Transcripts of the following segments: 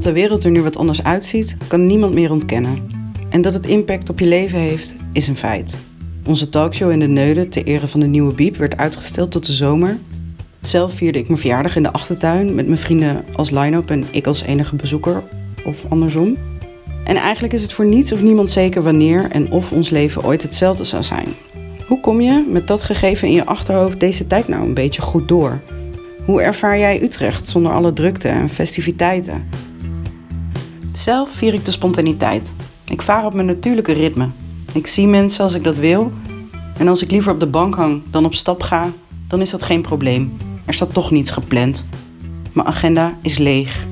Dat de wereld er nu wat anders uitziet, kan niemand meer ontkennen. En dat het impact op je leven heeft, is een feit. Onze talkshow in de Neude ter ere van de nieuwe Biep werd uitgesteld tot de zomer. Zelf vierde ik mijn verjaardag in de achtertuin met mijn vrienden als line-up en ik als enige bezoeker, of andersom. En eigenlijk is het voor niets of niemand zeker wanneer en of ons leven ooit hetzelfde zou zijn. Hoe kom je met dat gegeven in je achterhoofd deze tijd nou een beetje goed door? Hoe ervaar jij Utrecht zonder alle drukte en festiviteiten? Zelf vier ik de spontaniteit. Ik vaar op mijn natuurlijke ritme. Ik zie mensen als ik dat wil. En als ik liever op de bank hang dan op stap ga, dan is dat geen probleem. Er staat toch niets gepland. Mijn agenda is leeg.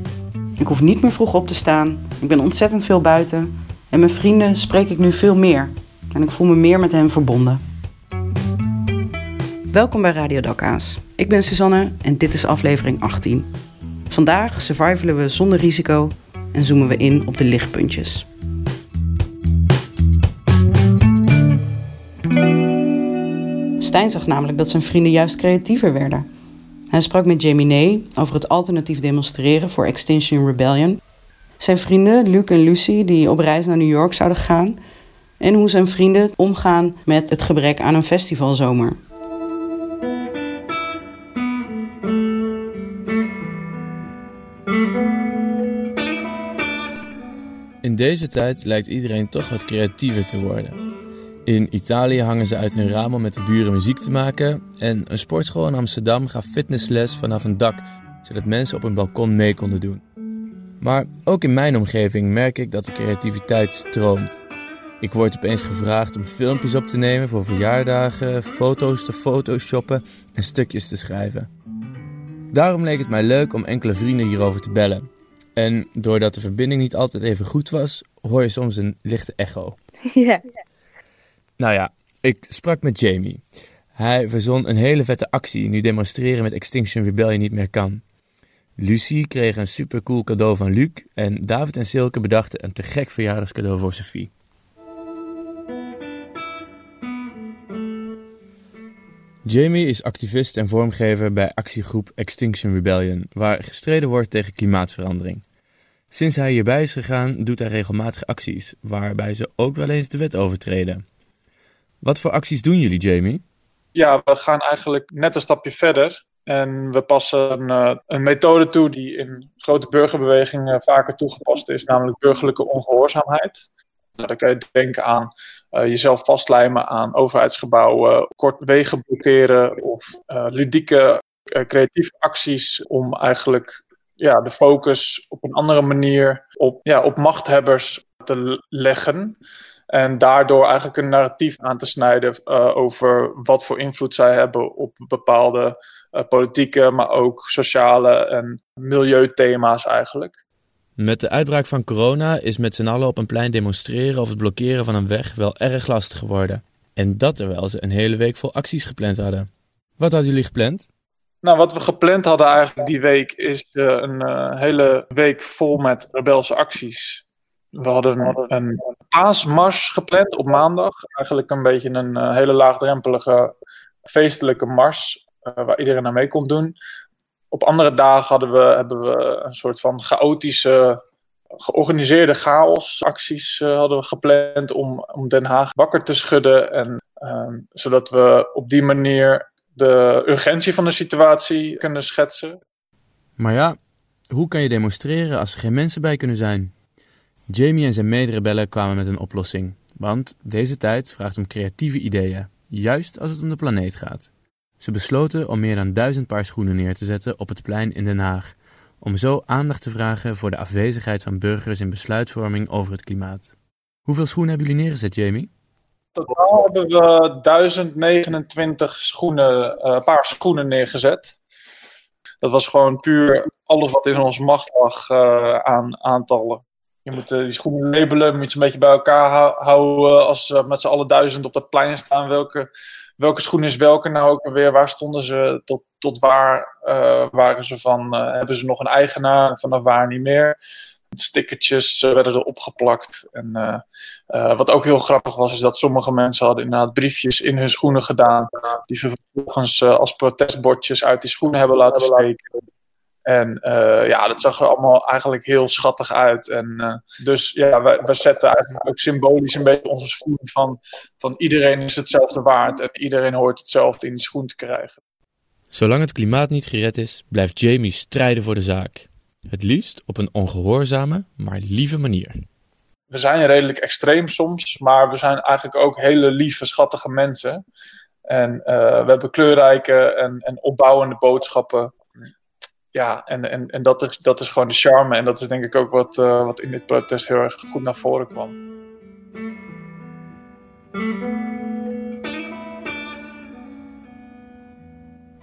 Ik hoef niet meer vroeg op te staan. Ik ben ontzettend veel buiten. En mijn vrienden spreek ik nu veel meer. En ik voel me meer met hen verbonden. Welkom bij Radio Dakka's. Ik ben Suzanne en dit is aflevering 18. Vandaag survivalen we zonder risico en zoomen we in op de lichtpuntjes. Stijn zag namelijk dat zijn vrienden juist creatiever werden. Hij sprak met Jamie Ney over het alternatief demonstreren voor Extinction Rebellion. Zijn vrienden Luke en Lucy die op reis naar New York zouden gaan. En hoe zijn vrienden omgaan met het gebrek aan een festivalzomer. Deze tijd lijkt iedereen toch wat creatiever te worden. In Italië hangen ze uit hun raam om met de buren muziek te maken. En een sportschool in Amsterdam gaf fitnessles vanaf een dak, zodat mensen op een balkon mee konden doen. Maar ook in mijn omgeving merk ik dat de creativiteit stroomt. Ik word opeens gevraagd om filmpjes op te nemen voor verjaardagen, foto's te photoshoppen en stukjes te schrijven. Daarom leek het mij leuk om enkele vrienden hierover te bellen. En doordat de verbinding niet altijd even goed was, hoor je soms een lichte echo. Ja. Nou ja, ik sprak met Jamie. Hij verzon een hele vette actie nu demonstreren met Extinction Rebellion niet meer kan. Lucie kreeg een supercool cadeau van Luc en David en Silke bedachten een te gek verjaardagscadeau voor Sophie. Jamie is activist en vormgever bij actiegroep Extinction Rebellion, waar gestreden wordt tegen klimaatverandering. Sinds hij hierbij is gegaan, doet hij regelmatig acties, waarbij ze ook wel eens de wet overtreden. Wat voor acties doen jullie, Jamie? Ja, we gaan eigenlijk net een stapje verder. En we passen een, uh, een methode toe die in grote burgerbewegingen vaker toegepast is, namelijk burgerlijke ongehoorzaamheid. Nou, dan kan je denken aan uh, jezelf vastlijmen aan overheidsgebouwen, kort wegen blokkeren of uh, ludieke creatieve acties om eigenlijk ja, de focus op een andere manier op, ja, op machthebbers te leggen. En daardoor eigenlijk een narratief aan te snijden over wat voor invloed zij hebben op bepaalde politieke, maar ook sociale en milieuthema's eigenlijk. Met de uitbraak van corona is met z'n allen op een plein demonstreren of het blokkeren van een weg wel erg lastig geworden. En dat terwijl ze een hele week vol acties gepland hadden. Wat hadden jullie gepland? Nou, wat we gepland hadden eigenlijk die week is uh, een hele week vol met rebelse acties. We hadden een paasmars gepland op maandag. Eigenlijk een beetje een uh, hele laagdrempelige feestelijke mars. Waar iedereen aan mee kon doen. Op andere dagen hadden we, hebben we een soort van chaotische, georganiseerde chaosacties uh, hadden we gepland om, om Den Haag wakker te schudden. En, ehm, zodat we op die manier de urgentie van de situatie kunnen schetsen. Maar ja, hoe kan je demonstreren als er geen mensen bij kunnen zijn? Jamie en zijn mederebellen kwamen met een oplossing. Want deze tijd vraagt om creatieve ideeën, juist als het om de planeet gaat. Ze besloten om meer dan duizend paar schoenen neer te zetten op het plein in Den Haag, om zo aandacht te vragen voor de afwezigheid van burgers in besluitvorming over het klimaat. Hoeveel schoenen hebben jullie neergezet, Jamie? Totaal hebben we 1029 schoenen, uh, paar schoenen neergezet. Dat was gewoon puur alles wat in ons macht lag uh, aan aantallen. Je moet uh, die schoenen labelen, moet je een beetje bij elkaar houden. Als met z'n allen duizend op dat plein staan, welke, welke schoen is welke nou ook weer? Waar stonden ze? Tot, tot waar uh, waren ze van? hebben ze nog een eigenaar? Vanaf waar niet meer? Stickertjes werden er opgeplakt. En wat ook heel grappig was, is dat sommige mensen hadden inderdaad briefjes in hun schoenen gedaan. Die vervolgens als protestbordjes uit die schoenen hebben laten steken. En uh, ja, dat zag er allemaal eigenlijk heel schattig uit. En uh, dus ja, we, we zetten eigenlijk ook symbolisch een beetje onze schoen van, van iedereen is hetzelfde waard en iedereen hoort hetzelfde in die schoen te krijgen. Zolang het klimaat niet gered is, blijft Jamie strijden voor de zaak. Het liefst op een ongehoorzame, maar lieve manier. We zijn redelijk extreem soms, maar we zijn eigenlijk ook hele lieve, schattige mensen. En uh, we hebben kleurrijke en, en opbouwende boodschappen ja, en, en, en dat, is, dat is gewoon de charme. En dat is denk ik ook wat, uh, wat in dit protest heel erg goed naar voren kwam.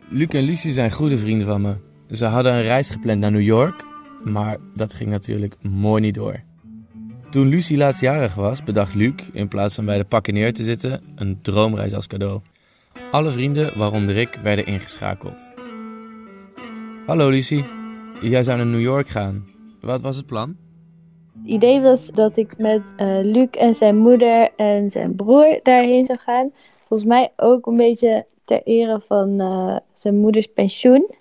Luc en Lucie zijn goede vrienden van me. Ze hadden een reis gepland naar New York, maar dat ging natuurlijk mooi niet door. Toen Lucie laatstjarig was, bedacht Luc, in plaats van bij de pakken neer te zitten, een droomreis als cadeau. Alle vrienden, waaronder ik, werden ingeschakeld. Hallo Lucie, jij zou naar New York gaan. Wat was het plan? Het idee was dat ik met uh, Luc en zijn moeder en zijn broer daarheen zou gaan. Volgens mij ook een beetje ter ere van uh, zijn moeders pensioen.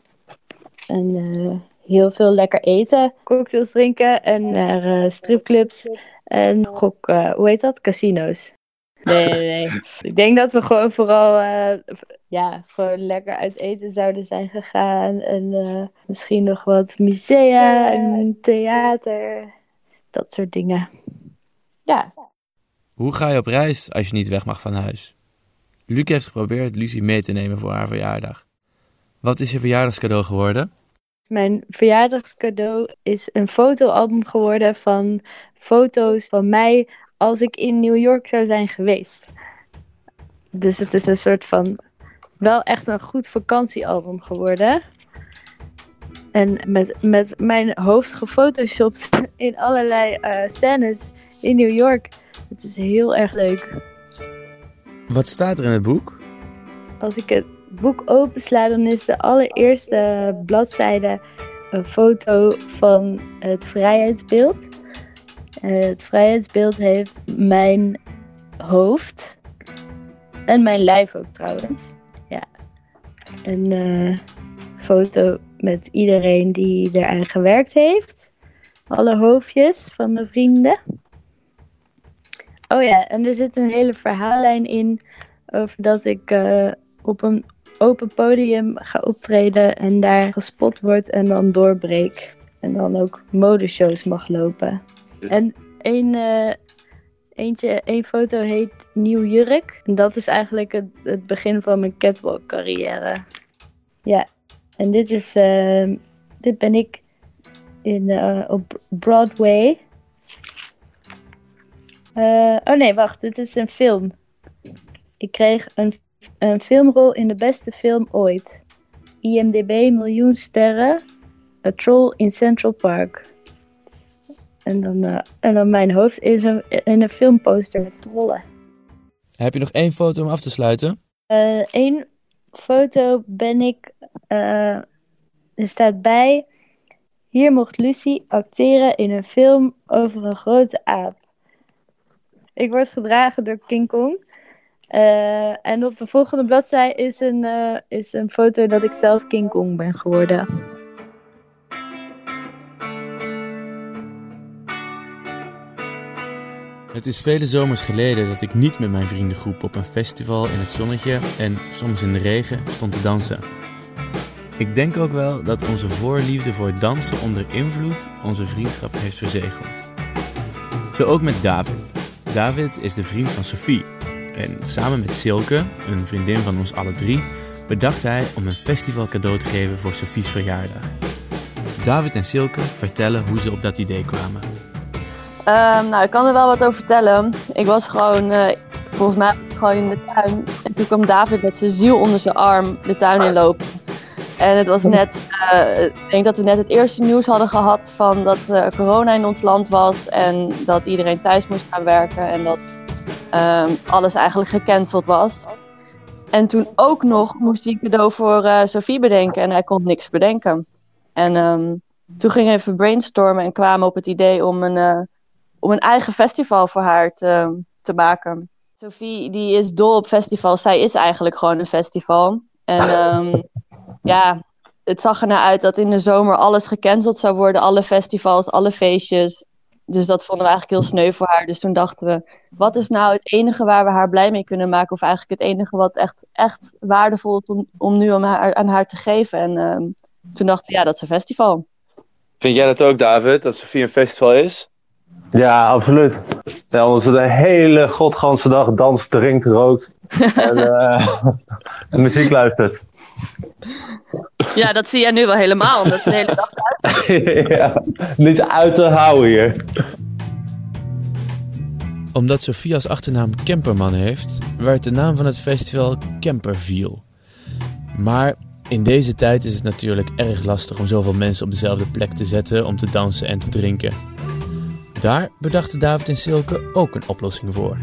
En uh, heel veel lekker eten, cocktails drinken en naar stripclubs en gok, hoe heet dat? Casino's. Nee, nee, nee. Ik denk dat we gewoon vooral ja, gewoon lekker uit eten zouden zijn gegaan. En uh, misschien nog wat musea en theater. Dat soort dingen. Ja. Hoe ga je op reis als je niet weg mag van huis? Luc heeft geprobeerd Lucie mee te nemen voor haar verjaardag. Wat is je verjaardagscadeau geworden? Mijn verjaardagscadeau is een fotoalbum geworden van foto's van mij als ik in New York zou zijn geweest. Dus het is een soort van wel echt een goed vakantiealbum geworden. En met, met mijn hoofd gefotoshopt in allerlei uh, scènes in New York. Het is heel erg leuk. Wat staat er in het boek? Als ik het boek opensla, dan is de allereerste bladzijde een foto van het vrijheidsbeeld. Uh, het vrijheidsbeeld heeft mijn hoofd en mijn lijf ook trouwens een uh, foto met iedereen die eraan gewerkt heeft. Alle hoofdjes van mijn vrienden. Oh ja, en er zit een hele verhaallijn in over dat ik uh, op een open podium ga optreden en daar gespot word en dan doorbreek. En dan ook modeshows mag lopen. En één, uh, eentje, één foto heet Nieuw Jurk. En dat is eigenlijk het, het begin van mijn catwalk carrière. Ja, en dit is, uh, dit ben ik in, uh, op Broadway. Uh, oh nee, wacht, dit is een film. Ik kreeg een, een filmrol in de beste film ooit. IMDb miljoen sterren. A Troll in Central Park. En dan, uh, en dan mijn hoofd is een, in een filmposter met trollen. Heb je nog één foto om af te sluiten? Eén uh, foto ben ik. Uh, er staat bij. Hier mocht Lucy acteren in een film over een grote aap. Ik word gedragen door King Kong. En op de volgende bladzij is een, is een foto dat ik zelf King Kong ben geworden. Het is vele zomers geleden dat ik niet met mijn vriendengroep op een festival in het zonnetje en soms in de regen stond te dansen. Ik denk ook wel dat onze voorliefde voor dansen onder invloed onze vriendschap heeft verzegeld. Zo ook met David. David is de vriend van Sophie. En samen met Silke, een vriendin van ons alle drie, bedacht hij om een festival cadeau te geven voor Sophie's verjaardag. David en Silke vertellen hoe ze op dat idee kwamen. Um, nou, ik kan er wel wat over vertellen. Ik was gewoon, uh, volgens mij, gewoon in de tuin. En toen kwam David met zijn ziel onder zijn arm de tuin inlopen. En het was net, uh, ik denk dat we net het eerste nieuws hadden gehad van dat uh, corona in ons land was. En dat iedereen thuis moest gaan werken. En dat um, alles eigenlijk gecanceld was. En toen ook nog moest hij een cadeau voor Sophie bedenken. En hij kon niks bedenken. En um, toen gingen we even brainstormen en kwamen op het idee om een om een eigen festival voor haar te, te maken. Sophie, die is dol op festivals. Zij is eigenlijk gewoon een festival. En um, ja, het zag er naar uit dat in de zomer alles gecanceld zou worden. Alle festivals, alle feestjes. Dus dat vonden we eigenlijk heel sneu voor haar. Dus toen dachten we, wat is nou het enige waar we haar blij mee kunnen maken? Of eigenlijk het enige wat echt, echt waardevol is om, om nu om haar, aan haar te geven. En ehm, toen dachten we, ja, dat is een festival. Vind jij dat ook, David, dat Sofie een festival is? Ja, absoluut. Ja, omdat ze de hele godganse dag danst, drinkt, rookt en, uh, en muziek luistert. Ja, dat zie jij nu wel helemaal, omdat ze de hele dag uit. ja, niet uit te houden hier. Omdat Sofie als achternaam Kemperman heeft, werd de naam van het festival Kemperviel. Maar in deze tijd is het natuurlijk erg lastig om zoveel mensen op dezelfde plek te zetten om te dansen en te drinken. Daar bedachten David en Silke ook een oplossing voor.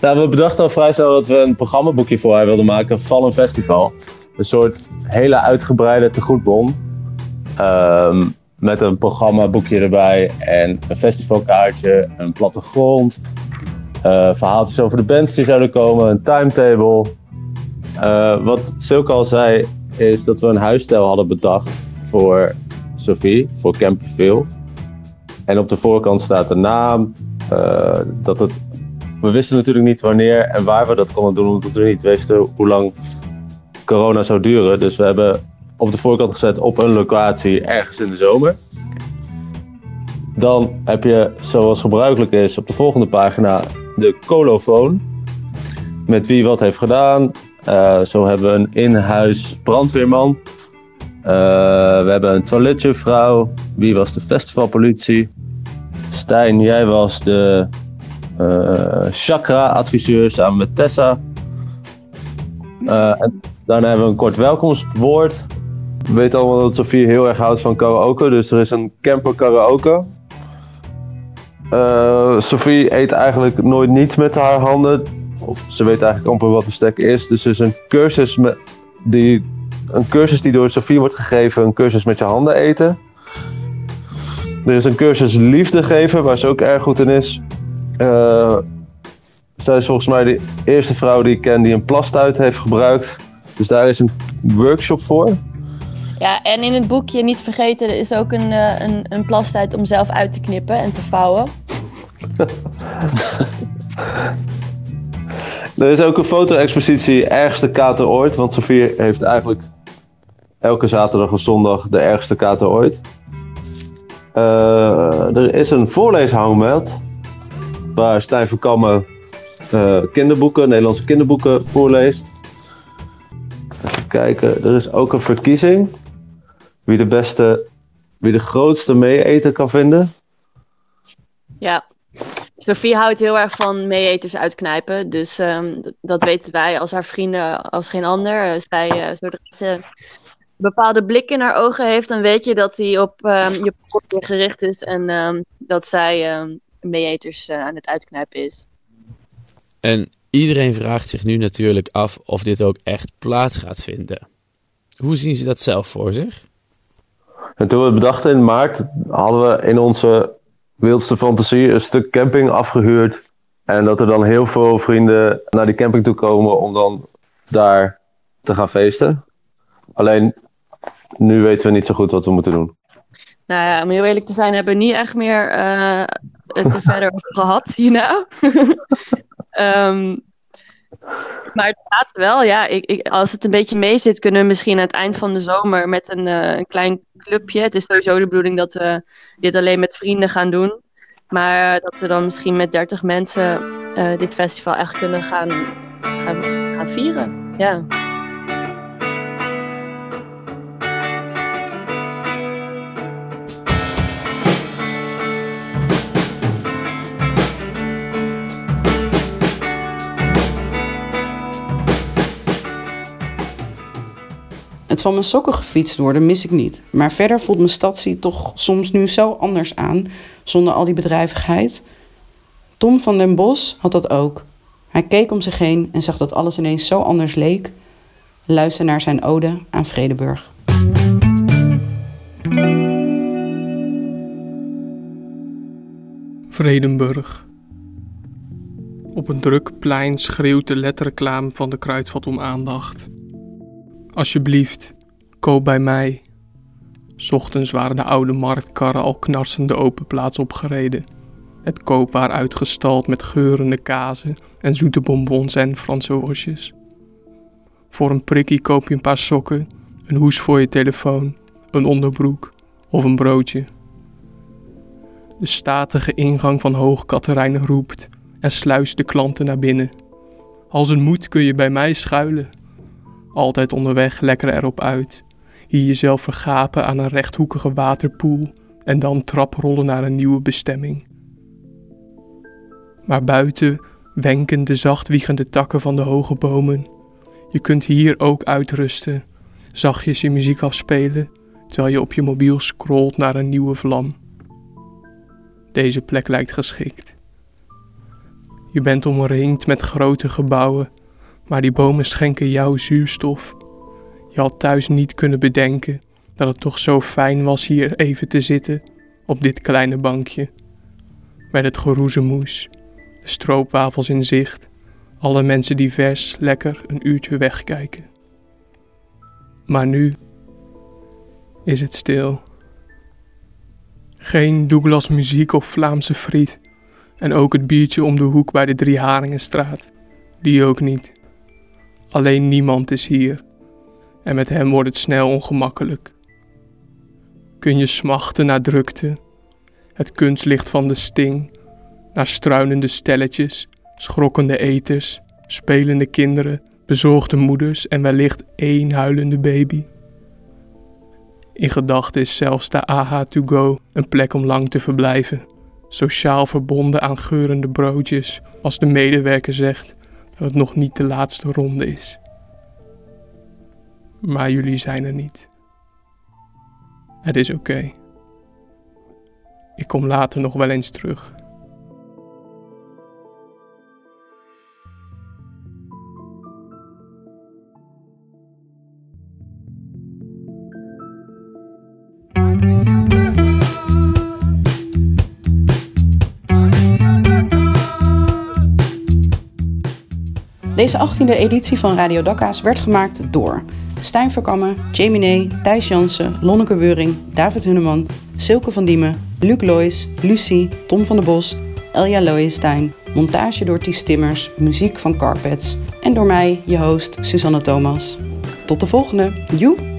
Nou, we bedachten al vrij snel dat we een programmaboekje voor haar wilden maken van een festival. Een soort hele uitgebreide tegoedbon. Um, met een programmaboekje erbij en een festivalkaartje, een plattegrond. Uh, verhaaltjes over de bands die zouden komen, een timetable. Uh, wat Silke al zei, is dat we een huisstijl hadden bedacht voor Sophie, voor Camperville. En op de voorkant staat de naam. Uh, dat het, we wisten natuurlijk niet wanneer en waar we dat konden doen, omdat we niet wisten hoe lang corona zou duren. Dus we hebben op de voorkant gezet op een locatie ergens in de zomer. Dan heb je, zoals gebruikelijk is, op de volgende pagina de colofoon. Met wie wat heeft gedaan. Uh, zo hebben we een in-huis brandweerman. Uh, we hebben een toiletjuffrouw. Wie was de festivalpolitie? Stijn, jij was de uh, chakra-adviseur samen met Tessa. en daarna hebben we een kort welkomstwoord. We weten allemaal dat Sofie heel erg houdt van karaoke, dus er is een camper karaoke. Uh, Sophie eet eigenlijk nooit niet met haar handen. Of ze weet eigenlijk amper wat bestek is. Dus er is een cursus, met, die, een cursus die door Sophie wordt gegeven, een cursus met je handen eten. Er is een cursus liefde geven, waar ze ook erg goed in is. Uh, zij is volgens mij de eerste vrouw die ik ken die een plastuit heeft gebruikt. Dus daar is een workshop voor. Ja, en in het boekje, niet vergeten, er is ook een, uh, een, een plastuit om zelf uit te knippen en te vouwen. er is ook een foto-expositie Ergste kater ooit. Want Sofie heeft eigenlijk elke zaterdag of zondag de ergste kater ooit. Uh, er is een voorleeshangmat waar Stijn van Kammen uh, kinderboeken, Nederlandse kinderboeken voorleest. Even kijken, er is ook een verkiezing. Wie de beste, wie de grootste mee-eten kan vinden. Ja, Sophie houdt heel erg van mee-eters uitknijpen. Dus um, dat weten wij als haar vrienden als geen ander. Zij, uh, zodra ze bepaalde blik in haar ogen heeft, dan weet je dat hij op um, je gericht is. En um, dat zij mee-eters uh, aan het uitknijpen is. En iedereen vraagt zich nu natuurlijk af of dit ook echt plaats gaat vinden. Hoe zien ze dat zelf voor zich? En toen we het bedachten in maart, hadden we in onze wildste fantasie een stuk camping afgehuurd. En dat er dan heel veel vrienden naar die camping toe komen om dan daar te gaan feesten. Alleen nu weten we niet zo goed wat we moeten doen. Nou ja, om heel eerlijk te zijn, hebben we niet echt meer uh, er verder over gehad hierna. um, maar het gaat wel, ja. Ik, ik, als het een beetje mee zit, kunnen we misschien aan het eind van de zomer met een, uh, een klein clubje. Het is sowieso de bedoeling dat we dit alleen met vrienden gaan doen. Maar dat we dan misschien met 30 mensen uh, dit festival echt kunnen gaan, gaan, gaan vieren. Ja. Het van mijn sokken gefietst worden mis ik niet. Maar verder voelt mijn stadsie toch soms nu zo anders aan, zonder al die bedrijvigheid. Tom van den Bos had dat ook. Hij keek om zich heen en zag dat alles ineens zo anders leek. Luister naar zijn ode aan Vredeburg. Vredenburg. Op een druk plein schreeuwt de letterreclame van de kruidvat om aandacht. Alsjeblieft, Koop bij mij. Ochtends waren de oude marktkarren al knarsend de open plaats opgereden. Het koopwaar uitgestald met geurende kazen en zoete bonbons en Franse. Voor een prikkie koop je een paar sokken, een hoes voor je telefoon, een onderbroek of een broodje. De statige ingang van Hoog Katerijnen roept en sluist de klanten naar binnen. Als het moet kun je bij mij schuilen. Altijd onderweg lekker erop uit. Hier jezelf vergapen aan een rechthoekige waterpoel en dan traprollen naar een nieuwe bestemming. Maar buiten wenken de zacht wiegende takken van de hoge bomen. Je kunt hier ook uitrusten, zachtjes je muziek afspelen, terwijl je op je mobiel scrolt naar een nieuwe vlam. Deze plek lijkt geschikt. Je bent omringd met grote gebouwen, maar die bomen schenken jou zuurstof. Je had thuis niet kunnen bedenken dat het toch zo fijn was hier even te zitten op dit kleine bankje. Met het geroezemoes, de stroopwafels in zicht, alle mensen die vers lekker een uurtje wegkijken. Maar nu is het stil. Geen Douglas muziek of Vlaamse friet. En ook het biertje om de hoek bij de Drie Haringenstraat. Die ook niet. Alleen niemand is hier. En met hem wordt het snel ongemakkelijk. Kun je smachten naar drukte, het kunstlicht van de sting, naar struinende stelletjes, schrokkende eters, spelende kinderen, bezorgde moeders en wellicht één huilende baby. In gedachten is zelfs de AH to go een plek om lang te verblijven. Sociaal verbonden aan geurende broodjes, als de medewerker zegt dat het nog niet de laatste ronde is. Maar jullie zijn er niet. Het is oké. Ik kom later nog wel eens terug. Deze 18e editie van Radio Dakka's werd gemaakt door Stijn Verkammen, Jamie Nee, Thijs Jansen, Lonneke Weuring, David Hunneman, Silke van Diemen, Luc Lois, Lucie, Tom van der Bos, Elja Looijenstein, montage door Ties Timmers, muziek van Carpets en door mij, je host Susanne Thomas. Tot de volgende. Joe!